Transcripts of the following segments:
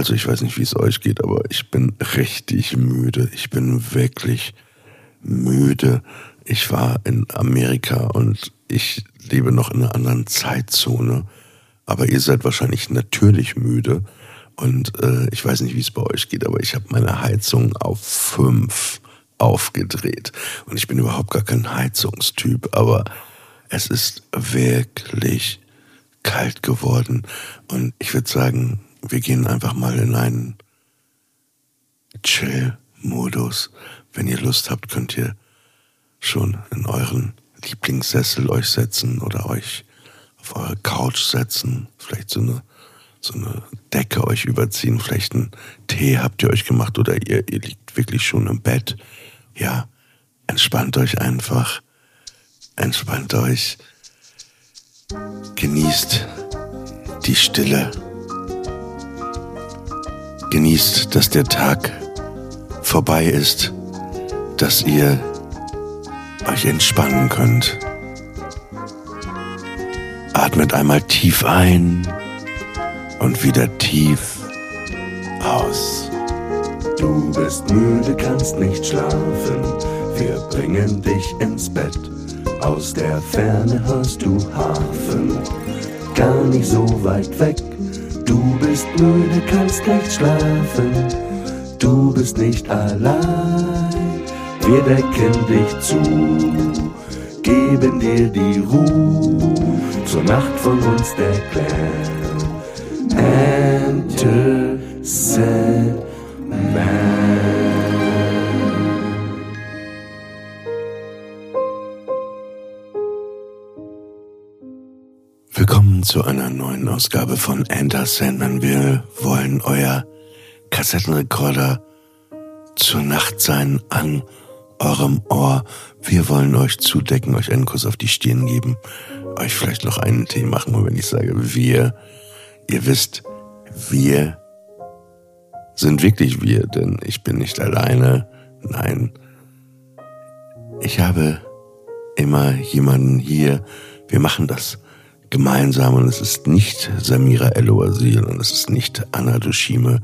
Also ich weiß nicht, wie es euch geht, aber ich bin richtig müde. Ich bin wirklich müde. Ich war in Amerika und ich lebe noch in einer anderen Zeitzone. Aber ihr seid wahrscheinlich natürlich müde. Und äh, ich weiß nicht, wie es bei euch geht, aber ich habe meine Heizung auf fünf aufgedreht. Und ich bin überhaupt gar kein Heizungstyp, aber es ist wirklich kalt geworden. Und ich würde sagen, wir gehen einfach mal in einen Chill-Modus. Wenn ihr Lust habt, könnt ihr schon in euren Lieblingssessel euch setzen oder euch auf eure Couch setzen. Vielleicht so eine, so eine Decke euch überziehen. Vielleicht einen Tee habt ihr euch gemacht oder ihr, ihr liegt wirklich schon im Bett. Ja, entspannt euch einfach. Entspannt euch. Genießt die Stille. Genießt, dass der Tag vorbei ist, dass ihr euch entspannen könnt. Atmet einmal tief ein und wieder tief aus. Du bist müde, kannst nicht schlafen. Wir bringen dich ins Bett. Aus der Ferne hörst du Hafen, gar nicht so weit weg. Du bist müde, kannst nicht schlafen. Du bist nicht allein. Wir decken dich zu, geben dir die Ruhe. Zur Nacht von uns der Clan. Enter zu einer neuen Ausgabe von Enter Sandman. Wir wollen euer Kassettenrekorder zur Nacht sein an eurem Ohr. Wir wollen euch zudecken, euch einen Kuss auf die Stirn geben, euch vielleicht noch einen Tee machen. Und wenn ich sage wir, ihr wisst, wir sind wirklich wir, denn ich bin nicht alleine. Nein, ich habe immer jemanden hier. Wir machen das gemeinsam und es ist nicht Samira El-Oasil und es ist nicht Anna Dushime.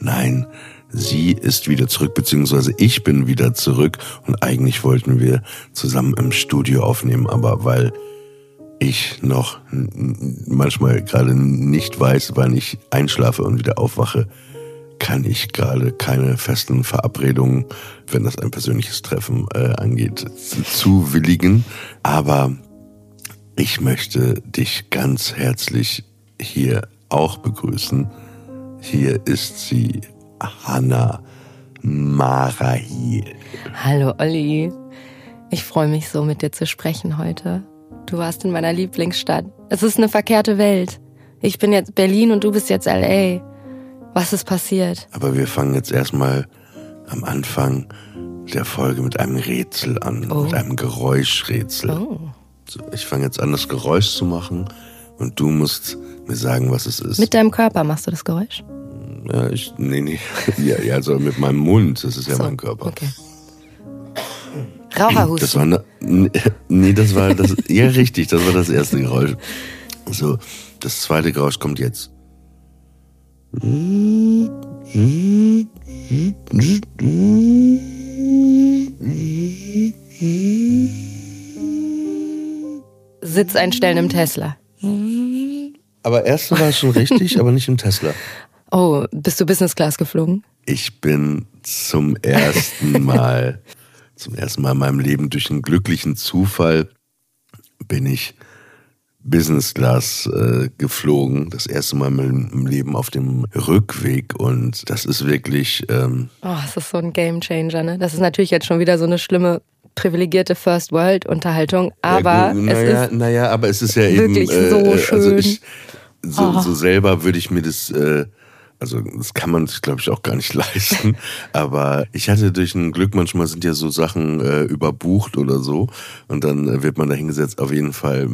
Nein, sie ist wieder zurück, beziehungsweise ich bin wieder zurück und eigentlich wollten wir zusammen im Studio aufnehmen, aber weil ich noch manchmal gerade nicht weiß, wann ich einschlafe und wieder aufwache, kann ich gerade keine festen Verabredungen, wenn das ein persönliches Treffen äh, angeht, zu- zuwilligen. Aber ich möchte dich ganz herzlich hier auch begrüßen. Hier ist sie, Hanna Marahil. Hallo Olli. Ich freue mich so, mit dir zu sprechen heute. Du warst in meiner Lieblingsstadt. Es ist eine verkehrte Welt. Ich bin jetzt Berlin und du bist jetzt LA. Was ist passiert? Aber wir fangen jetzt erstmal am Anfang der Folge mit einem Rätsel an, Oh. mit einem Geräuschrätsel. Oh. Ich fange jetzt an, das Geräusch zu machen und du musst mir sagen, was es ist. Mit deinem Körper machst du das Geräusch? ja, ich, nee, nee. Ja, ja, also mit meinem Mund, das ist ja So, mein Körper. Okay. Raucherhusten. Das war eine, nee, das war das, ja richtig, das war das erste Geräusch. So, das zweite Geräusch kommt jetzt. Sitz einstellen im Tesla. Aber erste war schon richtig, aber nicht im Tesla. Oh, bist du Business Class geflogen? Ich bin zum ersten Mal, zum ersten Mal in meinem Leben durch einen glücklichen Zufall bin ich Business Class äh, geflogen. Das erste Mal im im Leben auf dem Rückweg und das ist wirklich, ähm, Oh, das ist so ein Game Changer, ne? Das ist natürlich jetzt schon wieder so eine schlimme, privilegierte First World Unterhaltung, aber ja, gut, es naja, ist naja, aber es ist ja wirklich eben, äh, so Also schön. ich, so, Oh. so selber würde ich mir das, äh, also das kann man sich, glaube ich, auch gar nicht leisten. Aber ich hatte durch ein Glück, manchmal sind ja so Sachen äh, überbucht oder so. Und dann äh, wird man da hingesetzt. Auf jeden Fall.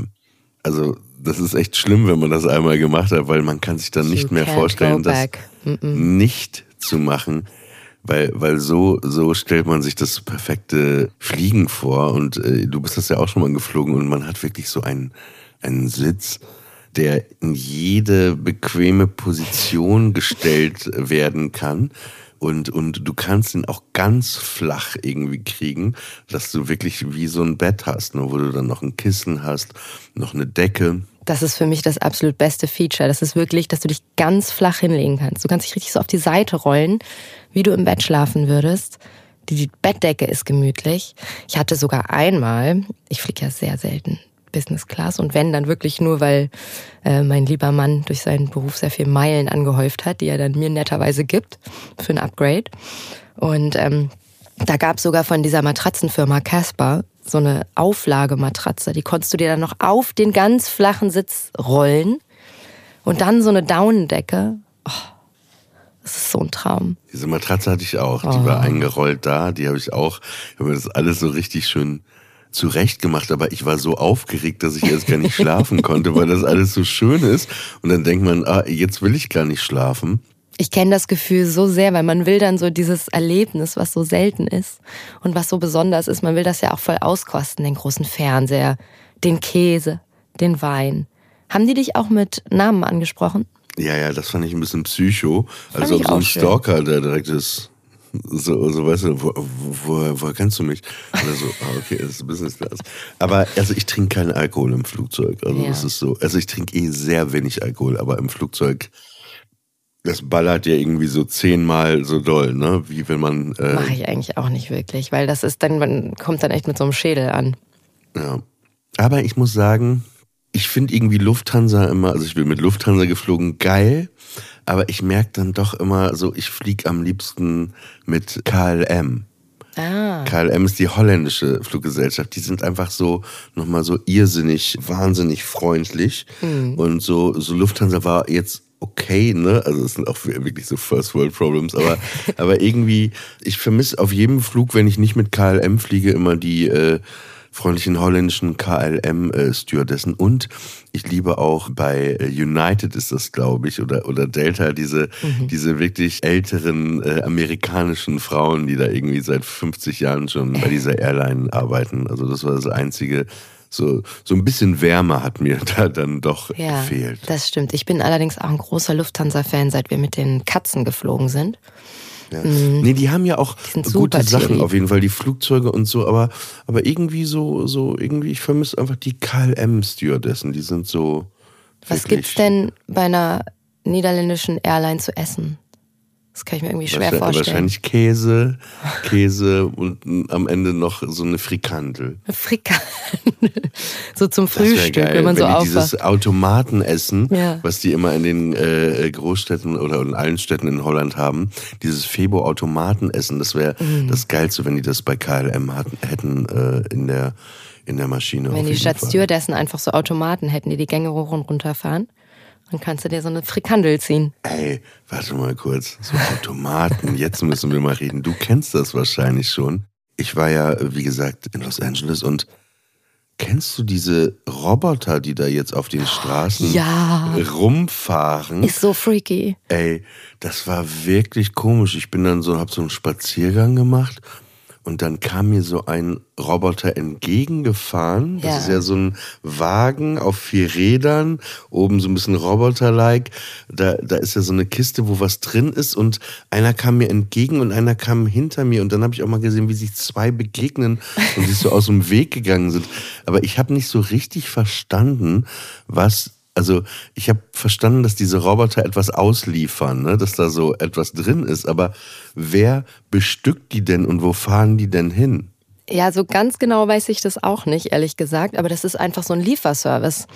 Also, das ist echt schlimm, wenn man das einmal gemacht hat, weil man kann sich dann nicht You mehr vorstellen, das back. Mm-mm. nicht zu machen. Weil, weil so, so stellt man sich das perfekte Fliegen vor. Und äh, du bist das ja auch schon mal geflogen und man hat wirklich so einen, einen Sitz, der in jede bequeme Position gestellt werden kann. Und, und du kannst ihn auch ganz flach irgendwie kriegen, dass du wirklich wie so ein Bett hast, ne, wo du dann noch ein Kissen hast, noch eine Decke. Das ist für mich das absolut beste Feature. Das ist wirklich, dass du dich ganz flach hinlegen kannst. Du kannst dich richtig so auf die Seite rollen, wie du im Bett schlafen würdest. Die Bettdecke ist gemütlich. Ich hatte sogar einmal, ich fliege ja sehr selten Business Class und wenn, dann wirklich nur, weil äh, mein lieber Mann durch seinen Beruf sehr viel Meilen angehäuft hat, die er dann mir netterweise gibt für ein Upgrade. Und ähm, da gab sogar von dieser Matratzenfirma Casper so eine Auflagematratze, die konntest du dir dann noch auf den ganz flachen Sitz rollen und dann so eine Daunendecke. Oh, das ist so ein Traum. Diese Matratze hatte ich auch, die oh. war eingerollt da, die habe ich auch, ich habe mir das alles so richtig schön zurecht gemacht, aber ich war so aufgeregt, dass ich erst gar nicht schlafen konnte, weil das alles so schön ist. Und dann denkt man, ah, jetzt will ich gar nicht schlafen. Ich kenne das Gefühl so sehr, weil man will dann so dieses Erlebnis, was so selten ist und was so besonders ist, man will das ja auch voll auskosten, den großen Fernseher, den Käse, den Wein. Haben die dich auch mit Namen angesprochen? Ja, ja, das fand ich ein bisschen psycho. Also so ein Stalker, der direkt ist so, so weißt du, wo, wo, woher kennst du mich? Oder so, ah, okay, das ist Business Class. Aber also ich trinke keinen Alkohol im Flugzeug. Also ja. das ist so, also ich trinke eh sehr wenig Alkohol, aber im Flugzeug, das ballert ja irgendwie so zehnmal so doll, ne? Wie wenn man. Äh, Mache ich eigentlich auch nicht wirklich, weil das ist dann, man kommt dann echt mit so einem Schädel an. Ja. Aber ich muss sagen, ich finde irgendwie Lufthansa immer, also ich bin mit Lufthansa geflogen, geil aber ich merke dann doch immer so, ich fliege am liebsten mit KLM. Ah. KLM ist die holländische Fluggesellschaft. Die sind einfach so nochmal so irrsinnig, wahnsinnig freundlich. Mhm. Und so, so Lufthansa war jetzt okay, ne? Also es sind auch wirklich so First World Problems, aber, aber irgendwie, ich vermisse auf jedem Flug, wenn ich nicht mit KLM fliege, immer die äh, freundlichen holländischen KLM-Stewardessen. Und ich liebe auch bei äh, United ist das, glaube ich, oder, oder Delta, diese, mhm. diese wirklich älteren äh, amerikanischen Frauen, die da irgendwie seit 50 Jahren schon bei dieser Airline arbeiten. Also das war das einzige so, so ein bisschen Wärme hat mir da dann doch ja, gefehlt. Das stimmt. Ich bin allerdings auch ein großer Lufthansa-Fan, seit wir mit den Katzen geflogen sind. Ja. Mhm. Nee, die haben ja auch gute Sachen auf jeden Fall, die Flugzeuge und so, aber, aber irgendwie so, so, irgendwie, ich vermisse einfach die KLM-Stewardessen, die sind so. Was gibt's denn bei einer niederländischen Airline zu essen? Das kann ich mir irgendwie schwer vorstellen. Wahrscheinlich Käse, Käse und am Ende noch so eine Frikandel. Frikandel. So zum Frühstück, geil, wenn man wenn so aufwacht. Dieses Automatenessen, ja. was die immer in den äh, Großstädten oder in allen Städten in Holland haben, dieses Febo-Automatenessen, das wäre mhm. das Geilste, wenn die das bei KLM hatten, hätten äh, in der in der Maschine. Wenn die statt Stewardessen einfach so Automaten hätten, die die Gänge hoch und runter fahren. Dann kannst du dir so eine Frikandel ziehen. Ey, warte mal kurz. So Automaten, jetzt müssen wir mal reden. Du kennst das wahrscheinlich schon. Ich war ja, wie gesagt, in Los Angeles und kennst du diese Roboter, die da jetzt auf den Straßen ja. rumfahren? Ist so freaky. Ey, das war wirklich komisch. Ich bin dann so, hab so einen Spaziergang gemacht und dann kam mir so ein Roboter entgegengefahren. Das ja. ist ja so ein Wagen auf vier Rädern, oben so ein bisschen Roboter-like. Da, da ist ja so eine Kiste, wo was drin ist. Und einer kam mir entgegen und einer kam hinter mir. Und dann habe ich auch mal gesehen, wie sich zwei begegnen und sich so aus dem Weg gegangen sind. Aber ich habe nicht so richtig verstanden, was also ich habe verstanden, dass diese Roboter etwas ausliefern, ne? dass da so etwas drin ist. Aber wer bestückt die denn und wo fahren die denn hin? Ja, so ganz genau weiß ich das auch nicht, ehrlich gesagt. Aber das ist einfach so ein Lieferservice.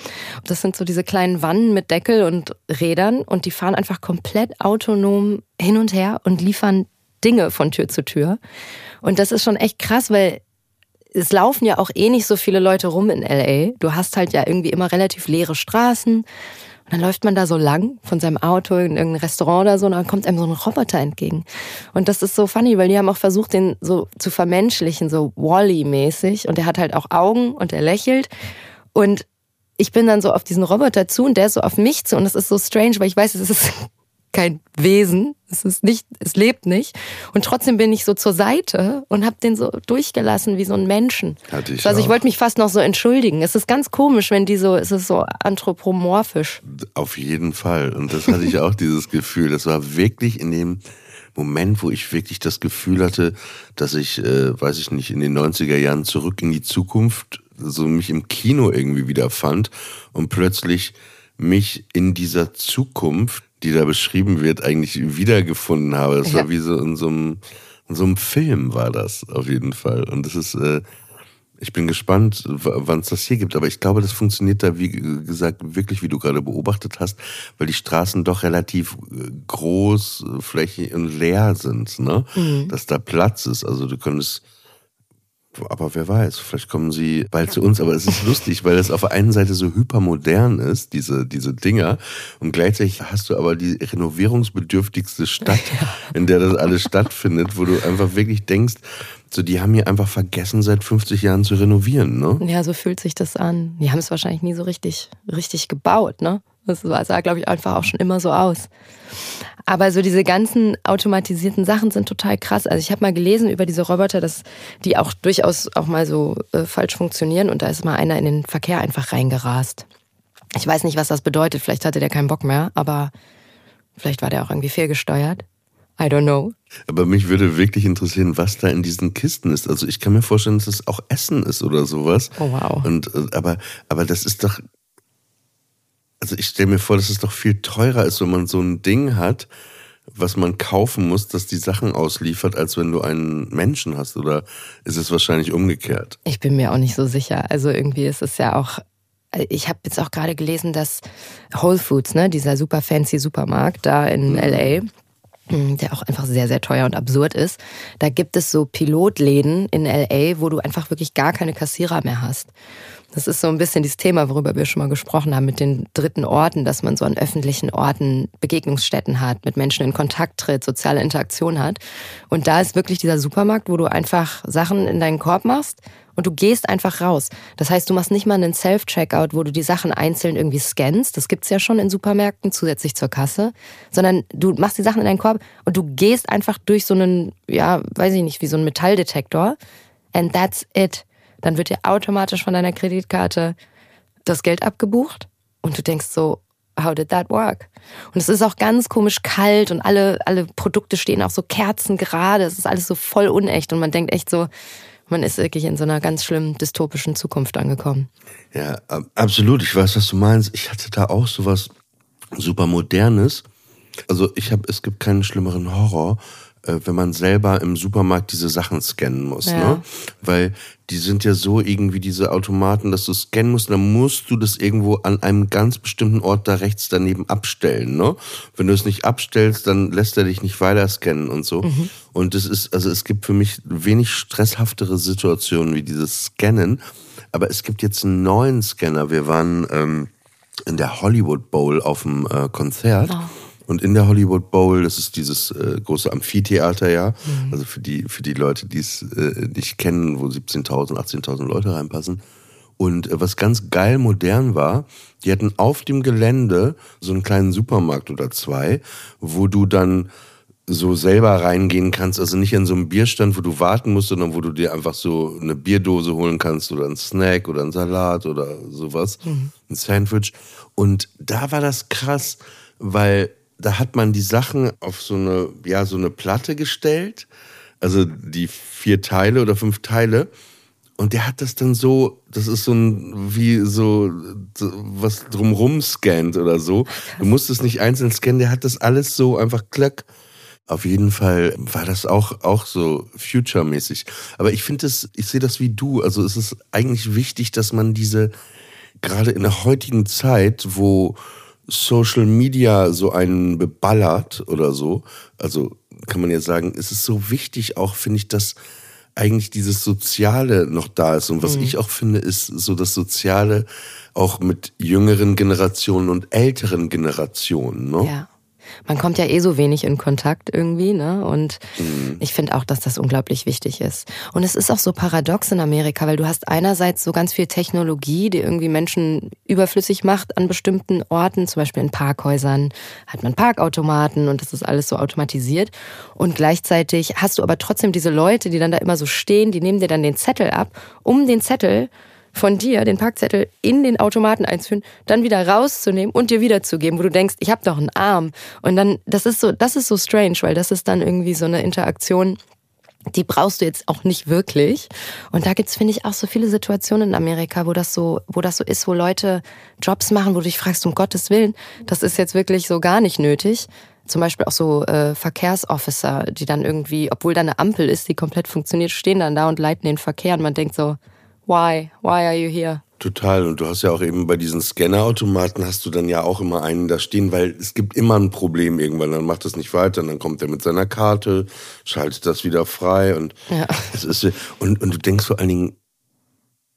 Das sind so diese kleinen Wannen mit Deckel und Rädern und die fahren einfach komplett autonom hin und her und liefern Dinge von Tür zu Tür. Und das ist schon echt krass, weil es laufen ja auch eh nicht so viele Leute rum in LA. Du hast halt ja irgendwie immer relativ leere Straßen. Und dann läuft man da so lang von seinem Auto in irgendein Restaurant oder so und dann kommt einem so ein Roboter entgegen. Und das ist so funny, weil die haben auch versucht, den so zu vermenschlichen, so Wally-mäßig. Und der hat halt auch Augen und er lächelt. Und ich bin dann so auf diesen Roboter zu und der ist so auf mich zu. Und das ist so strange, weil ich weiß, es ist kein Wesen, es ist nicht, es lebt nicht. Und trotzdem bin ich so zur Seite und habe den so durchgelassen wie so ein Menschen. Hatte ich also ich wollte mich fast noch so entschuldigen. Es ist ganz komisch, wenn die so, es ist so anthropomorphisch. Auf jeden Fall. Und das hatte ich auch, dieses Gefühl. Das war wirklich in dem Moment, wo ich wirklich das Gefühl hatte, dass ich, äh, weiß ich nicht, in den 90er Jahren zurück in die Zukunft so mich im Kino irgendwie wiederfand und plötzlich mich in dieser Zukunft, die da beschrieben wird, eigentlich wiedergefunden habe. Das Ja. war wie so in so einem, in so einem Film war das auf jeden Fall. Und das ist, äh, ich bin gespannt, wann es das hier gibt. Aber ich glaube, das funktioniert da, wie gesagt, wirklich, wie du gerade beobachtet hast, weil die Straßen doch relativ äh, groß, äh, flächig und leer sind, ne? Dass da Platz ist. Also du könntest, aber wer weiß, vielleicht kommen sie bald zu uns. Aber es ist lustig, weil es auf der einen Seite so hypermodern ist, diese, diese Dinger. Und gleichzeitig hast du aber die renovierungsbedürftigste Stadt, in der das alles stattfindet, wo du einfach wirklich denkst, so, die haben hier einfach vergessen, seit 50 Jahren zu renovieren, ne? Ja, so fühlt sich das an. Die haben es wahrscheinlich nie so richtig, richtig gebaut, ne? Das sah, glaube ich, einfach auch schon immer so aus. Aber so diese ganzen automatisierten Sachen sind total krass. Also ich habe mal gelesen über diese Roboter, dass die auch durchaus auch mal so äh, falsch funktionieren und da ist mal einer in den Verkehr einfach reingerast. Ich weiß nicht, was das bedeutet. Vielleicht hatte der keinen Bock mehr, aber vielleicht war der auch irgendwie fehlgesteuert. I don't know. Aber mich würde wirklich interessieren, was da in diesen Kisten ist. Also ich kann mir vorstellen, dass es auch Essen ist oder sowas. Oh, wow. Und äh, aber aber das ist doch also ich stelle mir vor, dass es doch viel teurer ist, wenn man so ein Ding hat, was man kaufen muss, das die Sachen ausliefert, als wenn du einen Menschen hast. Oder ist es wahrscheinlich umgekehrt? Ich bin mir auch nicht so sicher. Also irgendwie ist es ja auch. Ich habe jetzt auch gerade gelesen, dass Whole Foods, ne, dieser super fancy Supermarkt da in LA, der auch einfach sehr, sehr teuer und absurd ist, da gibt es so Pilotläden in LA, wo du einfach wirklich gar keine Kassierer mehr hast. Das ist so ein bisschen dieses Thema, worüber wir schon mal gesprochen haben, mit den dritten Orten, dass man so an öffentlichen Orten Begegnungsstätten hat, mit Menschen in Kontakt tritt, soziale Interaktion hat. Und da ist wirklich dieser Supermarkt, wo du einfach Sachen in deinen Korb machst und du gehst einfach raus. Das heißt, du machst nicht mal einen Self-Checkout, wo du die Sachen einzeln irgendwie scannst. Das gibt's ja schon in Supermärkten zusätzlich zur Kasse. Sondern du machst die Sachen in deinen Korb und du gehst einfach durch so einen, ja, weiß ich nicht, wie so einen Metalldetektor. And that's it. Dann wird dir automatisch von deiner Kreditkarte das Geld abgebucht und du denkst so, how did that work? Und es ist auch ganz komisch kalt und alle, alle Produkte stehen auch so kerzengerade. Es ist alles so voll unecht und man denkt echt so, man ist wirklich in so einer ganz schlimmen dystopischen Zukunft angekommen. Ja, ab- absolut. Ich weiß, was du meinst. Ich hatte da auch sowas super modernes. Also ich habe, es gibt keinen schlimmeren Horror, äh, wenn man selber im Supermarkt diese Sachen scannen muss, Ja. ne? Weil die sind ja so irgendwie diese Automaten, dass du scannen musst, dann musst du das irgendwo an einem ganz bestimmten Ort da rechts daneben abstellen, ne? Wenn du es nicht abstellst, dann lässt er dich nicht weiter scannen und so. Und das ist, also es gibt für mich wenig stresshaftere Situationen wie dieses Scannen. Aber es gibt jetzt einen neuen Scanner. Wir waren ähm, in der Hollywood Bowl auf dem äh, Konzert. Und in der Hollywood Bowl, das ist dieses äh, große Amphitheater, ja. Also für die, für die Leute, die es äh, nicht kennen, wo 17.000, 18.000 Leute reinpassen. Und äh, was ganz geil modern war, die hatten auf dem Gelände so einen kleinen Supermarkt oder zwei, wo du dann so selber reingehen kannst, also nicht an so einem Bierstand, wo du warten musst, sondern wo du dir einfach so eine Bierdose holen kannst oder einen Snack oder einen Salat oder sowas, ein Sandwich. Und da war das krass, weil da hat man die Sachen auf so eine, ja, so eine Platte gestellt, also die vier Teile oder fünf Teile. Und der hat das dann so, das ist so ein, wie so, so was drumrum scannt oder so. Du musst es nicht einzeln scannen, der hat das alles so einfach klack. Auf jeden Fall war das auch, auch so future-mäßig. Aber ich finde es, ich sehe das wie du. Also es ist eigentlich wichtig, dass man diese, gerade in der heutigen Zeit, wo Social Media so einen beballert oder so, also kann man ja sagen, es ist so wichtig auch, finde ich, dass eigentlich dieses Soziale noch da ist. Und was ich auch finde, ist so das Soziale auch mit jüngeren Generationen und älteren Generationen. Ne? Ja. Man kommt ja eh so wenig in Kontakt irgendwie, ne? Und mhm. ich finde auch, dass das unglaublich wichtig ist. Und es ist auch so paradox in Amerika, weil du hast einerseits so ganz viel Technologie, die irgendwie Menschen überflüssig macht an bestimmten Orten, zum Beispiel in Parkhäusern hat man Parkautomaten und das ist alles so automatisiert. Und gleichzeitig hast du aber trotzdem diese Leute, die dann da immer so stehen, die nehmen dir dann den Zettel ab, um den Zettel von dir den Parkzettel in den Automaten einzuführen, dann wieder rauszunehmen und dir wiederzugeben, wo du denkst, ich habe doch einen Arm. Und dann, das ist so, das ist so strange, weil das ist dann irgendwie so eine Interaktion, die brauchst du jetzt auch nicht wirklich. Und da gibt's, finde ich, auch so viele Situationen in Amerika, wo das so, wo das so ist, wo Leute Jobs machen, wo du dich fragst, um Gottes Willen, das ist jetzt wirklich so gar nicht nötig. Zum Beispiel auch so äh, Verkehrsofficer, die dann irgendwie, obwohl da eine Ampel ist, die komplett funktioniert, stehen dann da und leiten den Verkehr und man denkt so, why, why are you here? Total. Und du hast ja auch eben bei diesen Scannerautomaten hast du dann ja auch immer einen da stehen, weil es gibt immer ein Problem irgendwann. Dann macht das nicht weiter, und dann kommt er mit seiner Karte, schaltet das wieder frei und ja. es ist und und du denkst vor allen Dingen,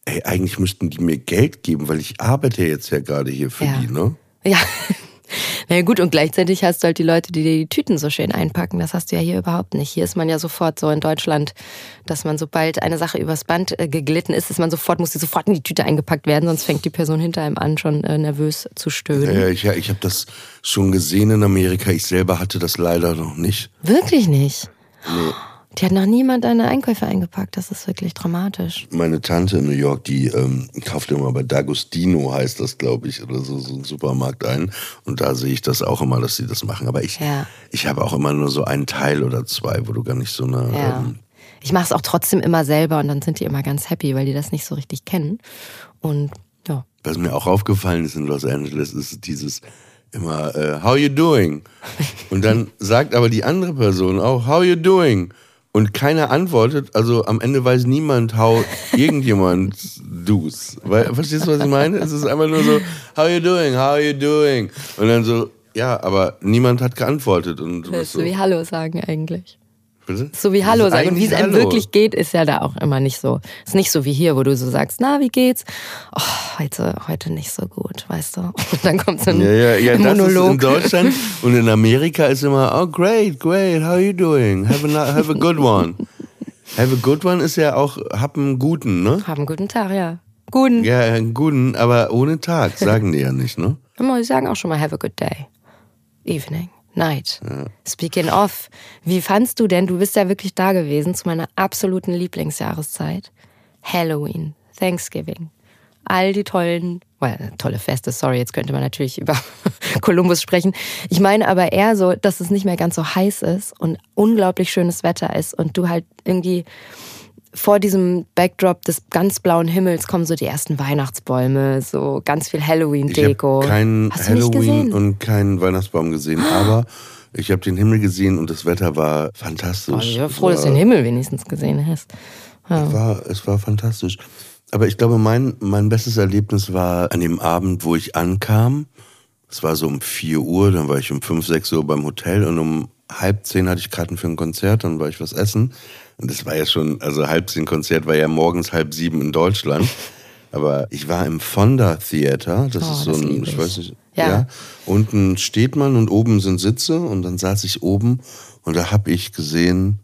ey, eigentlich müssten die mir Geld geben, weil ich arbeite jetzt ja gerade hier für ja. die, ne? Ja, naja gut, und gleichzeitig hast du halt die Leute, die dir die Tüten so schön einpacken. Das hast du ja hier überhaupt nicht. Hier ist man ja sofort so in Deutschland, dass man sobald eine Sache übers Band äh, geglitten ist, ist man sofort, muss die sofort in die Tüte eingepackt werden, sonst fängt die Person hinter einem an, schon äh, nervös zu stöhnen. Ja, ich, ja, ich habe das schon gesehen in Amerika. Ich selber hatte das leider noch nicht. Wirklich nicht? Nee. Die hat noch niemand deine Einkäufe eingepackt. Das ist wirklich dramatisch. Meine Tante in New York, die ähm, kauft immer bei D'Agostino, heißt das, glaube ich, oder so, so ein Supermarkt ein. Und da sehe ich das auch immer, dass sie das machen. Aber ich, ja. ich habe auch immer nur so einen Teil oder zwei, wo du gar nicht so eine. Ja. Ähm, ich mache es auch trotzdem immer selber und dann sind die immer ganz happy, weil die das nicht so richtig kennen. Und ja. Was mir auch aufgefallen ist in Los Angeles, ist dieses immer, uh, how you doing? Und dann sagt aber die andere Person auch, how you doing? Und keiner antwortet, also am Ende weiß niemand, how irgendjemand do's. Verstehst du, was ich meine? Es ist einfach nur so, how you doing, how you doing? Und dann so, ja, aber niemand hat geantwortet. Und das ist so wie Hallo sagen eigentlich. Bitte? So wie Hallo sagen. Und wie es einem wirklich geht, ist ja da auch immer nicht so. Ist nicht so wie hier, wo du so sagst, na, wie geht's? Oh, heute, heute nicht so gut, weißt du? Und dann kommt so ein ja, ja, ja, Monolog. Das ist in Deutschland und in Amerika ist immer, oh, great, great, how are you doing? Have a, have a good one. Have a good one ist ja auch, hab einen guten, ne? Hab einen guten Tag, ja. Guten. Ja, einen guten, aber ohne Tag, sagen die ja nicht, ne? Die sagen auch schon mal, have a good day. Evening. Night. Ja. Speaking of, wie fandst du denn, du bist ja wirklich da gewesen zu meiner absoluten Lieblingsjahreszeit. Halloween, Thanksgiving, all die tollen, well, tolle Feste, sorry, jetzt könnte man natürlich über Kolumbus sprechen. Ich meine aber eher so, dass es nicht mehr ganz so heiß ist und unglaublich schönes Wetter ist und du halt irgendwie vor diesem Backdrop des ganz blauen Himmels kommen so die ersten Weihnachtsbäume, so ganz viel Halloween-Deko. Ich habe keinen Halloween und keinen Weihnachtsbaum gesehen, aber ich habe den Himmel gesehen und das Wetter war fantastisch. Oh, ich bin froh, dass du den Himmel wenigstens gesehen hast. Ja. Es, war, es war fantastisch. Aber ich glaube, mein, mein bestes Erlebnis war an dem Abend, wo ich ankam. Es war so um 4 Uhr, dann war ich um 5, 6 Uhr beim Hotel und um halb zehn hatte ich Karten für ein Konzert, dann war ich was essen. Und das war ja schon, also halb zehn Konzert war ja morgens halb sieben in Deutschland. Aber ich war im Fonda Theater, das oh, ist so ein, ich. ich. weiß nicht, ja. ja. Unten steht man und oben sind Sitze und dann saß ich oben und da habe ich gesehen,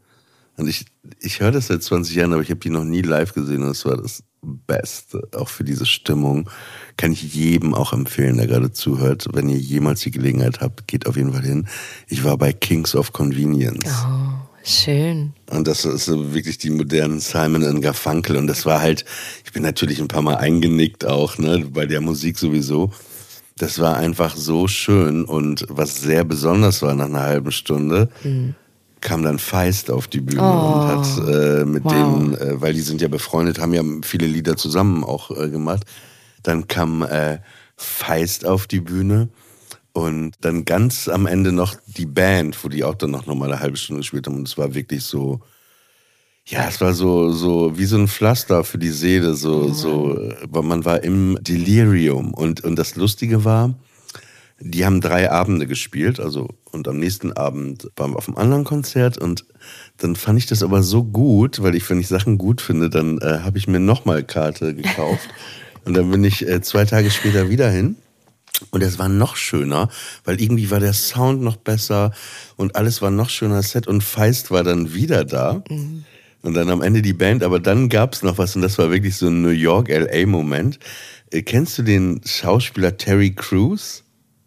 und ich, ich höre das seit 20 Jahren, aber ich habe die noch nie live gesehen und das war das Beste, auch für diese Stimmung. Kann ich jedem auch empfehlen, der gerade zuhört. Wenn ihr jemals die Gelegenheit habt, geht auf jeden Fall hin. Ich war bei Kings of Convenience. Oh. Schön. Und das ist wirklich die modernen Simon und Garfunkel. Und das war halt, ich bin natürlich ein paar Mal eingenickt auch, ne, bei der Musik sowieso. Das war einfach so schön. Und was sehr besonders war nach einer halben Stunde, mhm. Kam dann Feist auf die Bühne oh. und hat äh, mit wow. denen, äh, weil die sind ja befreundet, haben ja viele Lieder zusammen auch äh, gemacht. Dann kam äh, Feist auf die Bühne und dann ganz am Ende noch die Band, wo die auch dann noch mal eine halbe Stunde gespielt haben. Und es war wirklich so, ja, es war so, so wie so ein Pflaster für die Seele, so, oh. so, weil man war im Delirium. Und, und das Lustige war, die haben drei Abende gespielt, also, und am nächsten Abend waren wir auf einem anderen Konzert und dann fand ich das aber so gut, weil ich, wenn ich Sachen gut finde, dann äh, habe ich mir nochmal Karte gekauft. und dann bin ich äh, zwei Tage später wieder hin. Und es war noch schöner, weil irgendwie war der Sound noch besser und alles war noch schöner Set und Feist war dann wieder da. Mhm. Und dann am Ende die Band, aber dann gab es noch was und das war wirklich so ein New York-LA-Moment. Äh, kennst du den Schauspieler Terry Crews?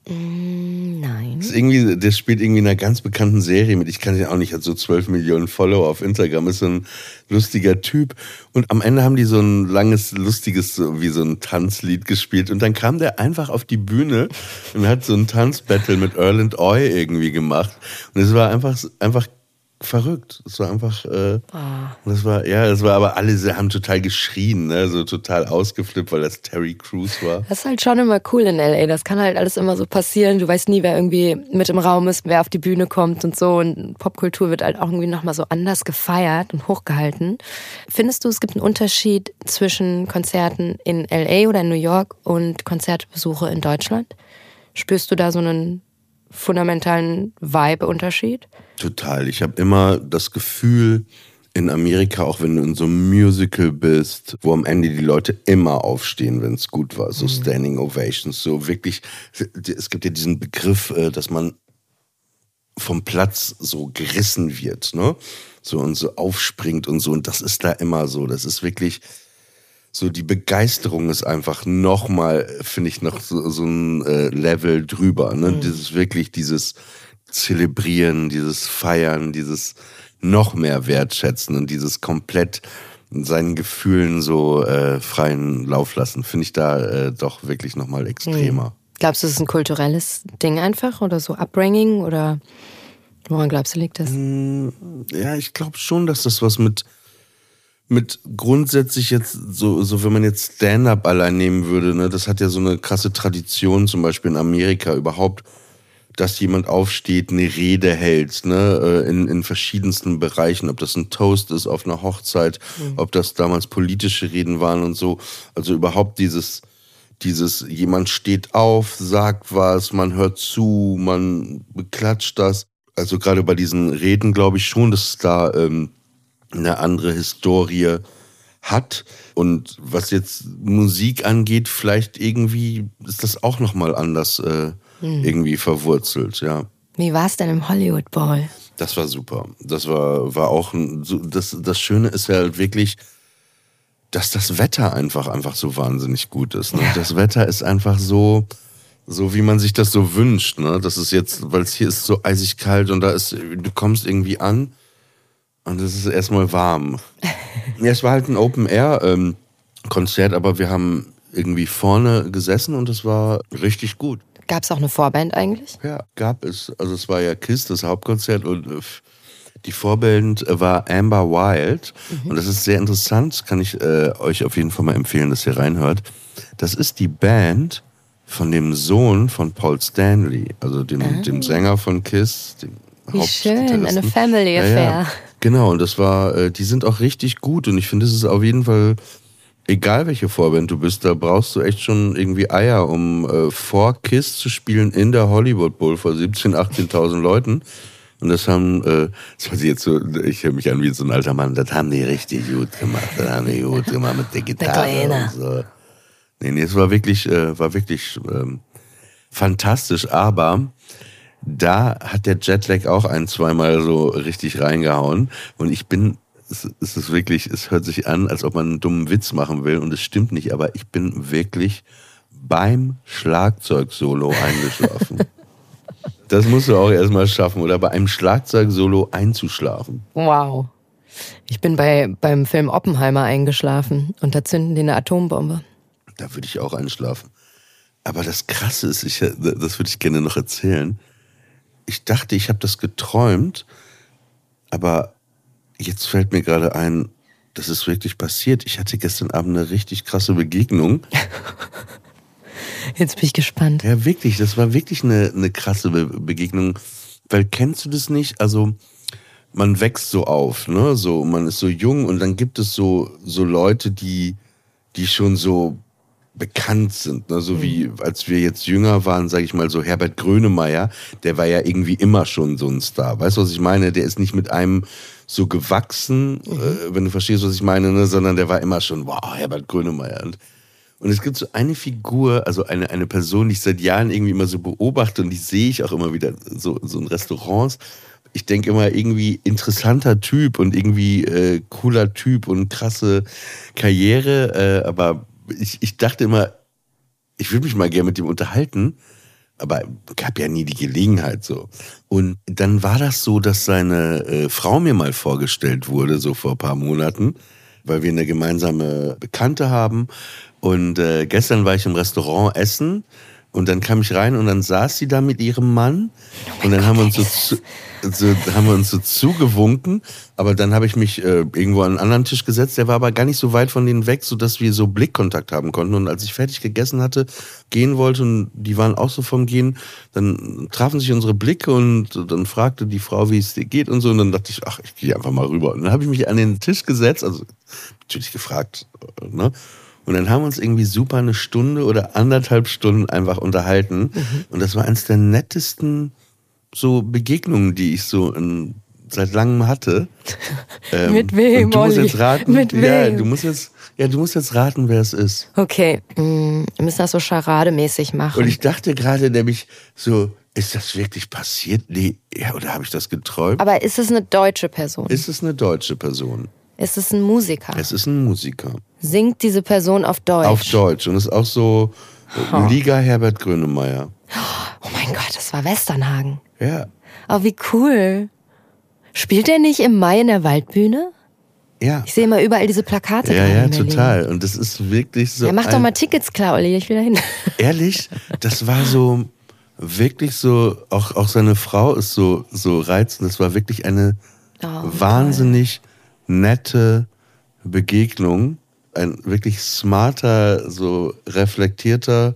Mm, nein. Das ist irgendwie, der spielt irgendwie in einer ganz bekannten Serie mit. Ich kann den auch nicht, hat so 12 Millionen Follower auf Instagram, ist so ein lustiger Typ. Und am Ende haben die so ein langes, lustiges, wie so ein Tanzlied gespielt. Und dann kam der einfach auf die Bühne und hat so ein Tanzbattle mit Erland Oy irgendwie gemacht. Und es war einfach, einfach verrückt. Es war einfach, äh, oh. das war, ja, das war aber alle sie haben total geschrien, ne? so total ausgeflippt, weil das Terry Crews war. Das ist halt schon immer cool in LA. Das kann halt alles immer so passieren. Du weißt nie, wer irgendwie mit im Raum ist, wer auf die Bühne kommt und so. Und Popkultur wird halt auch irgendwie nochmal so anders gefeiert und hochgehalten. Findest du, es gibt einen Unterschied zwischen Konzerten in LA oder in New York und Konzertbesuche in Deutschland? Spürst du da so einen fundamentalen Vibe-Unterschied? Total. Ich habe immer das Gefühl, in Amerika, auch wenn du in so einem Musical bist, wo am Ende die Leute immer aufstehen, wenn es gut war, so mhm. Standing Ovations, so wirklich, es gibt ja diesen Begriff, äh, dass man vom Platz so gerissen wird, ne? So und so aufspringt und so. Und das ist da immer so. Das ist wirklich, so die Begeisterung ist einfach nochmal, finde ich, noch so, so ein äh, Level drüber. Ne? Mhm. Dieses wirklich, dieses Zelebrieren, dieses Feiern, dieses noch mehr Wertschätzen und dieses komplett seinen Gefühlen so äh, freien Lauf lassen, finde ich da äh, doch wirklich nochmal extremer. Mhm. Glaubst du, es ist ein kulturelles Ding einfach oder so Upbringing oder woran glaubst du, liegt das? Mm, ja, ich glaube schon, dass das was mit mit grundsätzlich jetzt, so, so wenn man jetzt Stand-up allein nehmen würde, ne, das hat ja so eine krasse Tradition, zum Beispiel in Amerika überhaupt, dass jemand aufsteht, eine Rede hält, ne, äh, in, in verschiedensten Bereichen, ob das ein Toast ist auf einer Hochzeit, mhm. ob das damals politische Reden waren und so. Also überhaupt dieses, dieses, jemand steht auf, sagt was, man hört zu, man beklatscht das. Also gerade bei diesen Reden glaube ich schon, dass es da ähm, eine andere Historie hat. Und was jetzt Musik angeht, vielleicht irgendwie ist das auch nochmal anders äh, hm. irgendwie verwurzelt, ja. Wie war es denn im Hollywood Bowl? Das war super. Das war, war auch ein, das, das Schöne ist ja halt wirklich, dass das Wetter einfach, einfach so wahnsinnig gut ist. Ne? Ja. Das Wetter ist einfach so, so wie man sich das so wünscht. Ne? Das ist jetzt, weil es hier ist so eisig kalt und da ist, du kommst irgendwie an und es ist erstmal warm. ja, es war halt ein Open-Air-Konzert, ähm, aber wir haben irgendwie vorne gesessen und es war richtig gut. Gab es auch eine Vorband eigentlich? Ja, gab es. Also es war ja KISS, das Hauptkonzert und äh, die Vorband war Amber Wild. Mhm. Und das ist sehr interessant, kann ich äh, euch auf jeden Fall mal empfehlen, dass ihr reinhört. Das ist die Band von dem Sohn von Paul Stanley, also dem, ah. dem Sänger von KISS. Dem Wie schön, eine Family Affair. Ja, ja. Genau, und das war, äh, die sind auch richtig gut und ich finde, es ist auf jeden Fall, egal welche Vorband du bist, da brauchst du echt schon irgendwie Eier, um äh, vor Kiss zu spielen in der Hollywood Bowl vor 17.000, 18.000 Leuten. Und das haben, äh, das war jetzt so, ich höre mich an wie so ein alter Mann, das haben die richtig gut gemacht, das haben die gut gemacht mit der Gitarre und so. Nee, nee, es war wirklich, äh, war wirklich ähm, fantastisch, aber da hat der Jetlag auch ein, zweimal so richtig reingehauen. Und ich bin, es, es ist wirklich, es hört sich an, als ob man einen dummen Witz machen will. Und es stimmt nicht, aber ich bin wirklich beim Schlagzeugsolo eingeschlafen. das musst du auch erstmal schaffen, oder bei einem Schlagzeugsolo einzuschlafen. Wow. Ich bin bei, beim Film Oppenheimer eingeschlafen und da zünden die eine Atombombe. Da würde ich auch einschlafen. Aber das Krasse ist, ich, das würde ich gerne noch erzählen ich dachte, ich habe das geträumt, aber jetzt fällt mir gerade ein, das ist wirklich passiert. Ich hatte gestern Abend eine richtig krasse Begegnung. Jetzt bin ich gespannt. Ja, wirklich, das war wirklich eine, eine krasse Be Begegnung. Weil kennst du das nicht? Also, man wächst so auf, ne? So, man ist so jung und dann gibt es so, so Leute, die, die schon so bekannt sind. Ne? So mhm. wie als wir jetzt jünger waren, sage ich mal so Herbert Grönemeyer, der war ja irgendwie immer schon so ein Star. Weißt du, was ich meine? Der ist nicht mit einem so gewachsen, mhm. äh, wenn du verstehst, was ich meine, ne? sondern der war immer schon, wow, Herbert Grönemeyer. Und, Und es gibt so eine Figur, also eine, eine Person, die ich seit Jahren irgendwie immer so beobachte und die sehe ich auch immer wieder so, so in Restaurants. Ich denke immer irgendwie interessanter Typ und irgendwie äh, cooler Typ und krasse Karriere. Äh, aber ich, ich dachte immer, ich würde mich mal gerne mit dem unterhalten aber gab ja nie die Gelegenheit so. Und dann war das so, dass seine äh, Frau mir mal vorgestellt wurde, so vor ein paar Monaten, weil wir eine gemeinsame Bekannte haben. Und äh, gestern war ich im Restaurant essen und dann kam ich rein und dann saß sie da mit ihrem Mann. Oh und dann Gott, haben wir uns so, zu, so haben wir uns so zugewunken, aber dann habe ich mich äh, irgendwo an einen anderen Tisch gesetzt, der war aber gar nicht so weit von denen weg, so dass wir so Blickkontakt haben konnten. Und als ich fertig gegessen hatte, gehen wollte und die waren auch so vom Gehen, dann trafen sich unsere Blicke und dann fragte die Frau, wie es dir geht und so. Und dann dachte ich, ach, ich gehe einfach mal rüber. Und dann habe ich mich an den Tisch gesetzt, also natürlich gefragt, ne? Und dann haben wir uns irgendwie super eine Stunde oder anderthalb Stunden einfach unterhalten. Mhm. Und das war eines der nettesten so Begegnungen, die ich so in, seit langem hatte. Ähm, Mit wem, du musst jetzt raten, Mit wem? Ja, du musst jetzt, ja, du musst jetzt raten, wer es ist. Okay, mm, wir müssen das so charademäßig machen. Und ich dachte gerade nämlich so, ist das wirklich passiert? Nee, ja, oder habe ich das geträumt? Aber ist es eine deutsche Person? Ist es eine deutsche Person? Ist es ein Musiker? Es ist ein Musiker. Singt diese Person auf Deutsch? Auf Deutsch. Und ist auch so oh. Liga Herbert Grönemeyer. Oh mein Gott, das war Westernhagen. Ja. Oh, wie cool. Spielt er nicht im Mai in der Waldbühne? Ja. Ich sehe immer überall diese Plakate. Ja, ja, total. Und das ist wirklich so. Ja, mach doch mal Tickets klar, Olli, ich will da hin. Ehrlich, das war so wirklich so, auch, auch seine Frau ist so, so reizend. Das war wirklich eine oh, wahnsinnig toll. Nette Begegnung. Ein wirklich smarter, so reflektierter,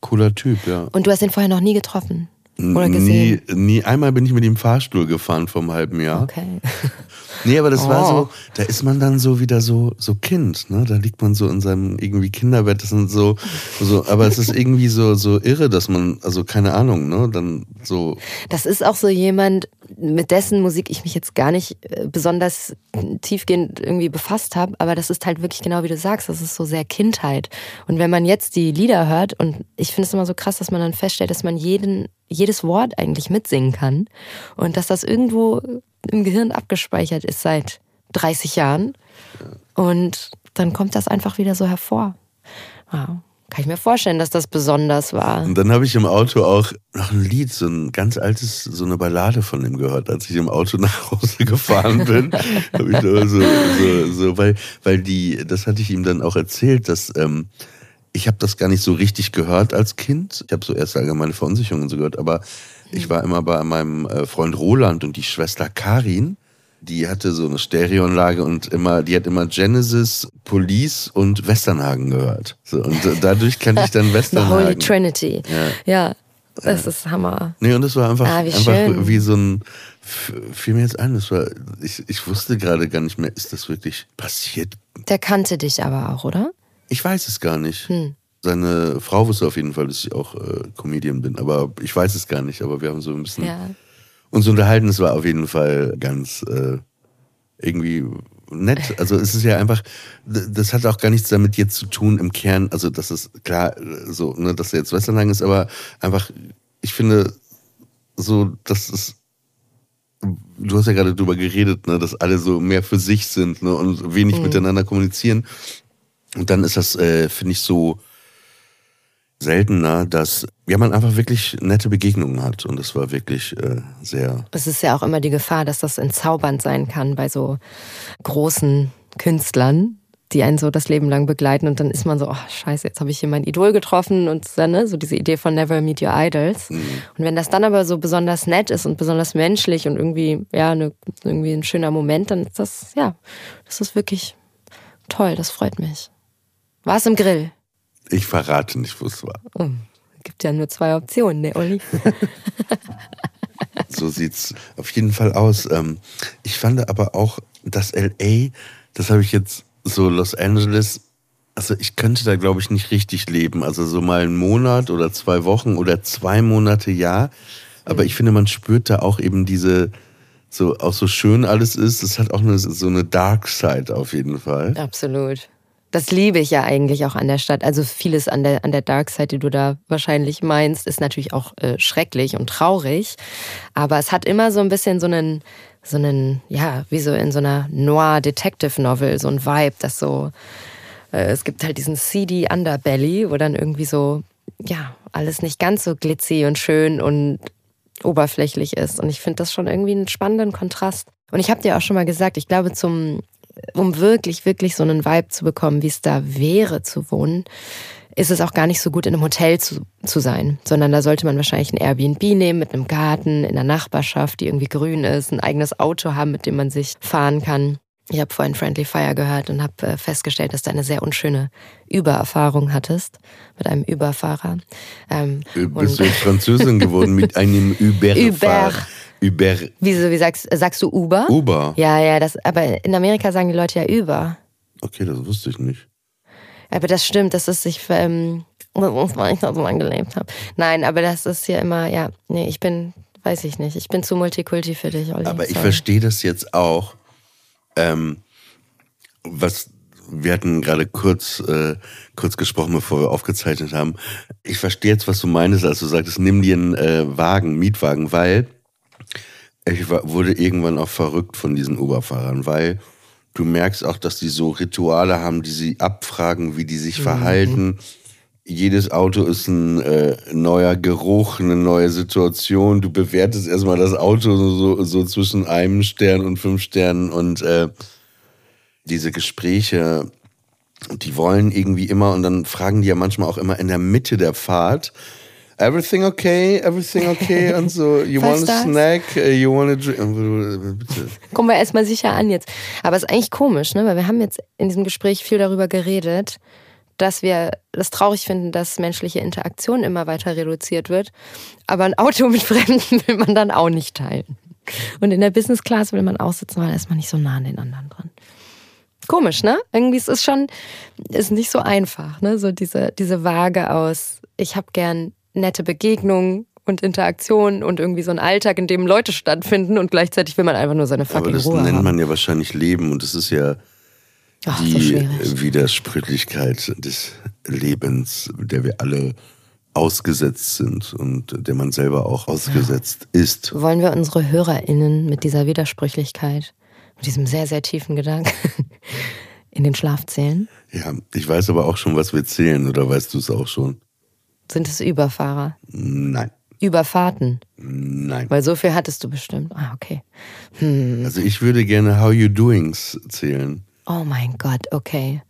cooler Typ, ja. Und du hast ihn vorher noch nie getroffen? Oder gesehen? Nie, nie einmal bin ich mit ihm Fahrstuhl gefahren vom halben Jahr. Okay. Nee, aber das oh. war so, oh. da ist man dann so wieder so, so Kind, ne? Da liegt man so in seinem irgendwie Kinderbett, das sind so, so, aber es ist irgendwie so, so irre, dass man, also keine Ahnung, ne? Dann so. Das ist auch so jemand, mit dessen Musik ich mich jetzt gar nicht äh, besonders tiefgehend irgendwie befasst habe, aber das ist halt wirklich genau wie du sagst, das ist so sehr Kindheit. Und wenn man jetzt die Lieder hört, und ich finde es immer so krass, dass man dann feststellt, dass man jeden jedes Wort eigentlich mitsingen kann und dass das irgendwo im Gehirn abgespeichert ist seit 30 Jahren. Und dann kommt das einfach wieder so hervor. Wow. Kann ich mir vorstellen, dass das besonders war. Und dann habe ich im Auto auch noch ein Lied, so ein ganz altes, so eine Ballade von ihm gehört, als ich im Auto nach Hause gefahren bin. habe ich so, so, so, weil, weil die, das hatte ich ihm dann auch erzählt, dass ähm, ich habe das gar nicht so richtig gehört als Kind. Ich habe so erst allgemeine Verunsicherungen so gehört, aber ich war immer bei meinem äh, Freund Roland und die Schwester Karin. Die hatte so eine Stereoanlage und immer, die hat immer Genesis, Police und Westernhagen gehört. So, und dadurch kannte ich dann Westernhagen. The Holy Trinity. Ja. ja. Das ist Hammer. Nee, und das war einfach, ah, wie, einfach wie so ein, fiel mir jetzt ein, das war, ich, ich wusste gerade gar nicht mehr, ist das wirklich passiert? Der kannte dich aber auch, oder? Ich weiß es gar nicht. Hm. Seine Frau wusste auf jeden Fall, dass ich auch äh, Comedian bin, aber ich weiß es gar nicht. Aber wir haben so ein bisschen ja. uns unterhalten. Es war auf jeden Fall ganz äh, irgendwie nett. Also es ist ja einfach, das hat auch gar nichts damit jetzt zu tun im Kern. Also das ist klar, so, ne, dass er jetzt Westernhagen ist, aber einfach, ich finde, so, dass es du hast ja gerade drüber geredet, ne, dass alle so mehr für sich sind ne, und wenig mhm. miteinander kommunizieren. Und dann ist das, äh, finde ich, so seltener, dass ja, man einfach wirklich nette Begegnungen hat. Und das war wirklich äh, sehr. Es ist ja auch immer die Gefahr, dass das entzaubernd sein kann bei so großen Künstlern, die einen so das Leben lang begleiten. Und dann ist man so, oh scheiße, jetzt habe ich hier mein Idol getroffen und ne, so diese Idee von Never Meet Your Idols. Mhm. Und wenn das dann aber so besonders nett ist und besonders menschlich und irgendwie, ja, ne, irgendwie ein schöner Moment, dann ist das, ja, das ist wirklich toll, das freut mich. War es im Grill? Ich verrate nicht, wo es war. Oh, gibt ja nur zwei Optionen, ne, Olli? so sieht's auf jeden Fall aus. Ähm, ich fand aber auch, dass LA, das habe ich jetzt so Los Angeles, also ich könnte da glaube ich nicht richtig leben. Also so mal einen Monat oder zwei Wochen oder zwei Monate ja. Aber ich finde, man spürt da auch eben diese, so auch so schön alles ist, es hat auch eine, so eine Dark Side auf jeden Fall. Absolut. Das liebe ich ja eigentlich auch an der Stadt. Also vieles an der, an der Dark Side, die du da wahrscheinlich meinst, ist natürlich auch äh, schrecklich und traurig. Aber es hat immer so ein bisschen so einen, so einen, ja, wie so in so einer Noir Detective Novel, so ein Vibe, das so, äh, es gibt halt diesen seedy Underbelly, wo dann irgendwie so, ja, alles nicht ganz so glitzy und schön und oberflächlich ist. Und ich finde das schon irgendwie einen spannenden Kontrast. Und ich habe dir auch schon mal gesagt, ich glaube, zum, um wirklich, wirklich so einen Vibe zu bekommen, wie es da wäre zu wohnen, ist es auch gar nicht so gut, in einem Hotel zu, zu sein, sondern da sollte man wahrscheinlich ein Airbnb nehmen mit einem Garten in der Nachbarschaft, die irgendwie grün ist, ein eigenes Auto haben, mit dem man sich fahren kann. Ich habe vorhin Friendly Fire gehört und habe äh, festgestellt, dass du eine sehr unschöne Übererfahrung hattest mit einem Überfahrer. Ähm, Bist du Französin geworden mit einem Überfahrer? Uber. Wieso, wie sagst, sagst du Uber? Uber. Ja, ja, das, aber in Amerika sagen die Leute ja Uber. Okay, das wusste ich nicht. Aber das stimmt, dass es sich, ähm, weil ich da so lange gelebt habe. Nein, aber das ist hier immer, ja, nee, ich bin, weiß ich nicht, ich bin zu Multikulti für dich, Olli. Aber ich verstehe das jetzt auch. Ähm, was wir hatten gerade kurz, äh, kurz gesprochen, bevor wir aufgezeichnet haben. Ich verstehe jetzt, was du meinst, als du sagtest, nimm dir einen äh, Wagen, Mietwagen, weil ich war, wurde irgendwann auch verrückt von diesen Uberfahrern, weil du merkst auch, dass die so Rituale haben, die sie abfragen, wie die sich mhm. verhalten. Jedes Auto ist ein äh, neuer Geruch, eine neue Situation. Du bewertest erstmal das Auto so, so zwischen einem Stern und fünf Sternen und äh, diese Gespräche, die wollen irgendwie immer und dann fragen die ja manchmal auch immer in der Mitte der Fahrt, everything okay, everything okay und so, you want a snack, uh, you want a drink. Bitte. Kommen wir erstmal sicher an jetzt. Aber es ist eigentlich komisch, ne? weil wir haben jetzt in diesem Gespräch viel darüber geredet, dass wir das traurig finden, dass menschliche Interaktion immer weiter reduziert wird. Aber ein Auto mit Fremden will man dann auch nicht teilen. Und in der Business Class will man auch sitzen, weil da ist man nicht so nah an den anderen dran. Komisch, ne? Irgendwie ist es schon, ist nicht so einfach, ne? So diese, diese Waage aus, ich habe gern nette Begegnungen und Interaktionen und irgendwie so ein Alltag, in dem Leute stattfinden und gleichzeitig will man einfach nur seine fucking Aber das Ruhe nennt haben. man ja wahrscheinlich Leben und es ist ja Ach, die so Widersprüchlichkeit des Lebens, der wir alle ausgesetzt sind und der man selber auch ausgesetzt ja. ist. Wollen wir unsere HörerInnen mit dieser Widersprüchlichkeit, mit diesem sehr, sehr tiefen Gedanken in den Schlaf zählen? Ja, ich weiß aber auch schon, was wir zählen, oder weißt du es auch schon? Sind es Überfahrer? Nein. Überfahrten? Nein. Weil so viel hattest du bestimmt. Ah, okay. Hm. Also ich würde gerne How You Doings zählen. Oh mein Gott, okay.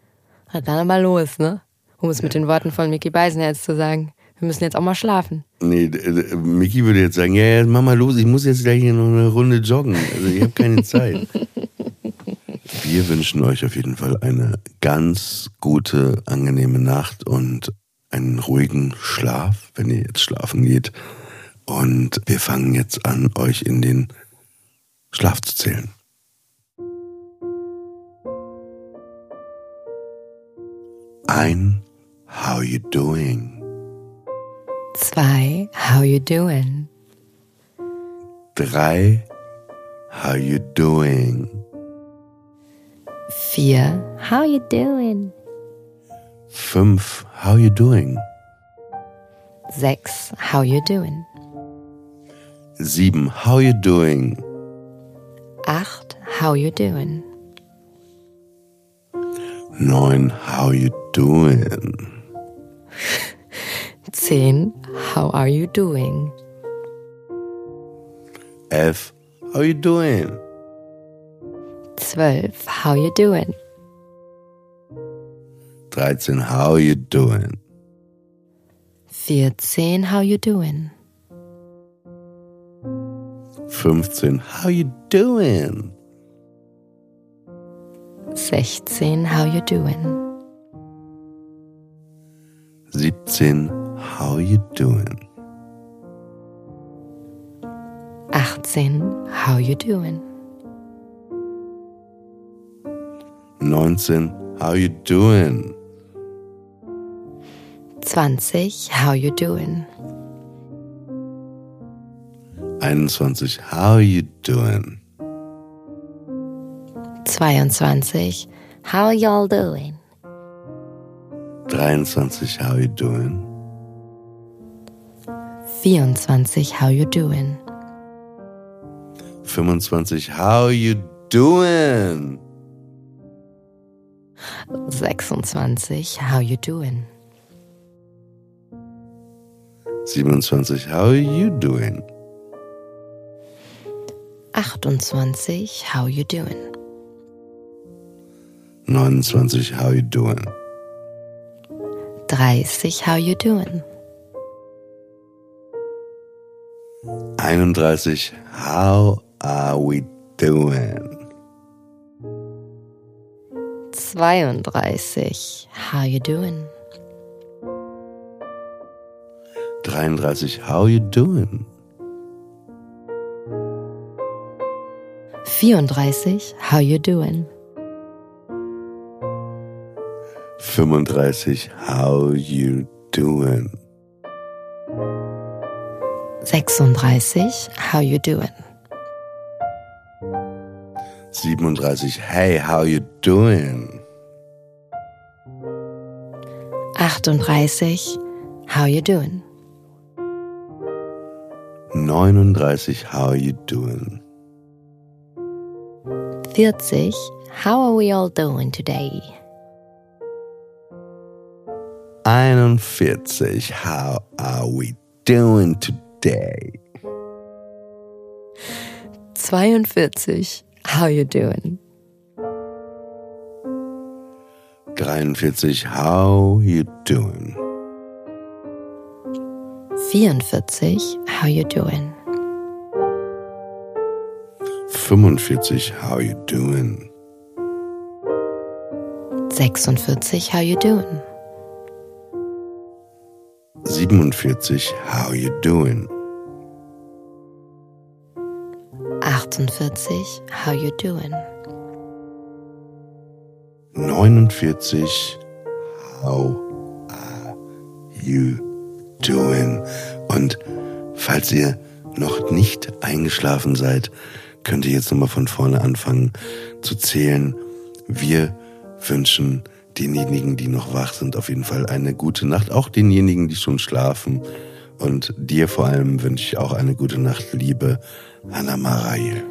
Dann aber los, ne? Um es mit den Worten von Mickey Beisenherz zu sagen. Wir müssen jetzt auch mal schlafen. Nee, Mickey würde jetzt sagen, ja, ja, mach mal los, ich muss jetzt gleich hier noch eine Runde joggen. Also ich habe keine Zeit. Wir wünschen euch auf jeden Fall eine ganz gute, angenehme Nacht und einen ruhigen Schlaf, wenn ihr jetzt schlafen geht. Und wir fangen jetzt an, euch in den Schlaf zu zählen. Ein, how you doing? Zwei, how you doing? Drei, how you doing? Vier, how you doing? Fünf, how you doing? Sechs, how you doing? Sieben, how you doing? Acht, how you doing? Neun, how you doing? Zehn, how are you doing? Elf, how you doing? Zwölf, how you doing? 13, how you doing? 14, how you doing? 15, how you doing? 16, how you doing? 17, how you doing? 18, how you doing? 19, how you doing? 20. How you doing? 21. How you doing? 22. How y'all doing? 23, how you doing? 24, how you doing? 25, how you doing? 26, how you doing? 27, how you doing? 28, how you doing? 29, how you doing? 30, how you doing? 31, how are we doing? 32, how you doing? 33, how you doing? 34, how you doing? 35, how you doing? 36, how you doing? 37, hey, how you doing? 38, how you doing? 39, how you doing? 40, how are we all doing today? 41, how are we doing today? 42, how you doing? 43, how you doing? 44, how you doing? 45, how you doing? 46, how you doing? 47, how you doing? 48, how you doing? 49, how are you doing? Und falls ihr noch nicht eingeschlafen seid, könnt ihr jetzt nochmal von vorne anfangen zu zählen. Wir wünschen denjenigen, die noch wach sind, auf jeden Fall eine gute Nacht. Auch denjenigen, die schon schlafen. Und dir vor allem wünsche ich auch eine gute Nacht, liebe Anna Marail.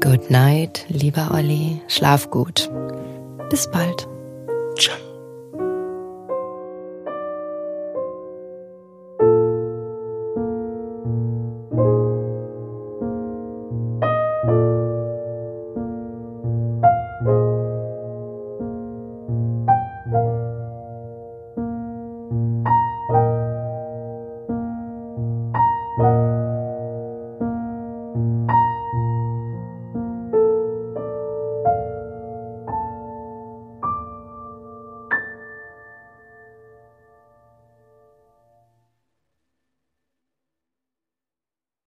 Good night, lieber Olli. Schlaf gut. Bis bald. Ciao.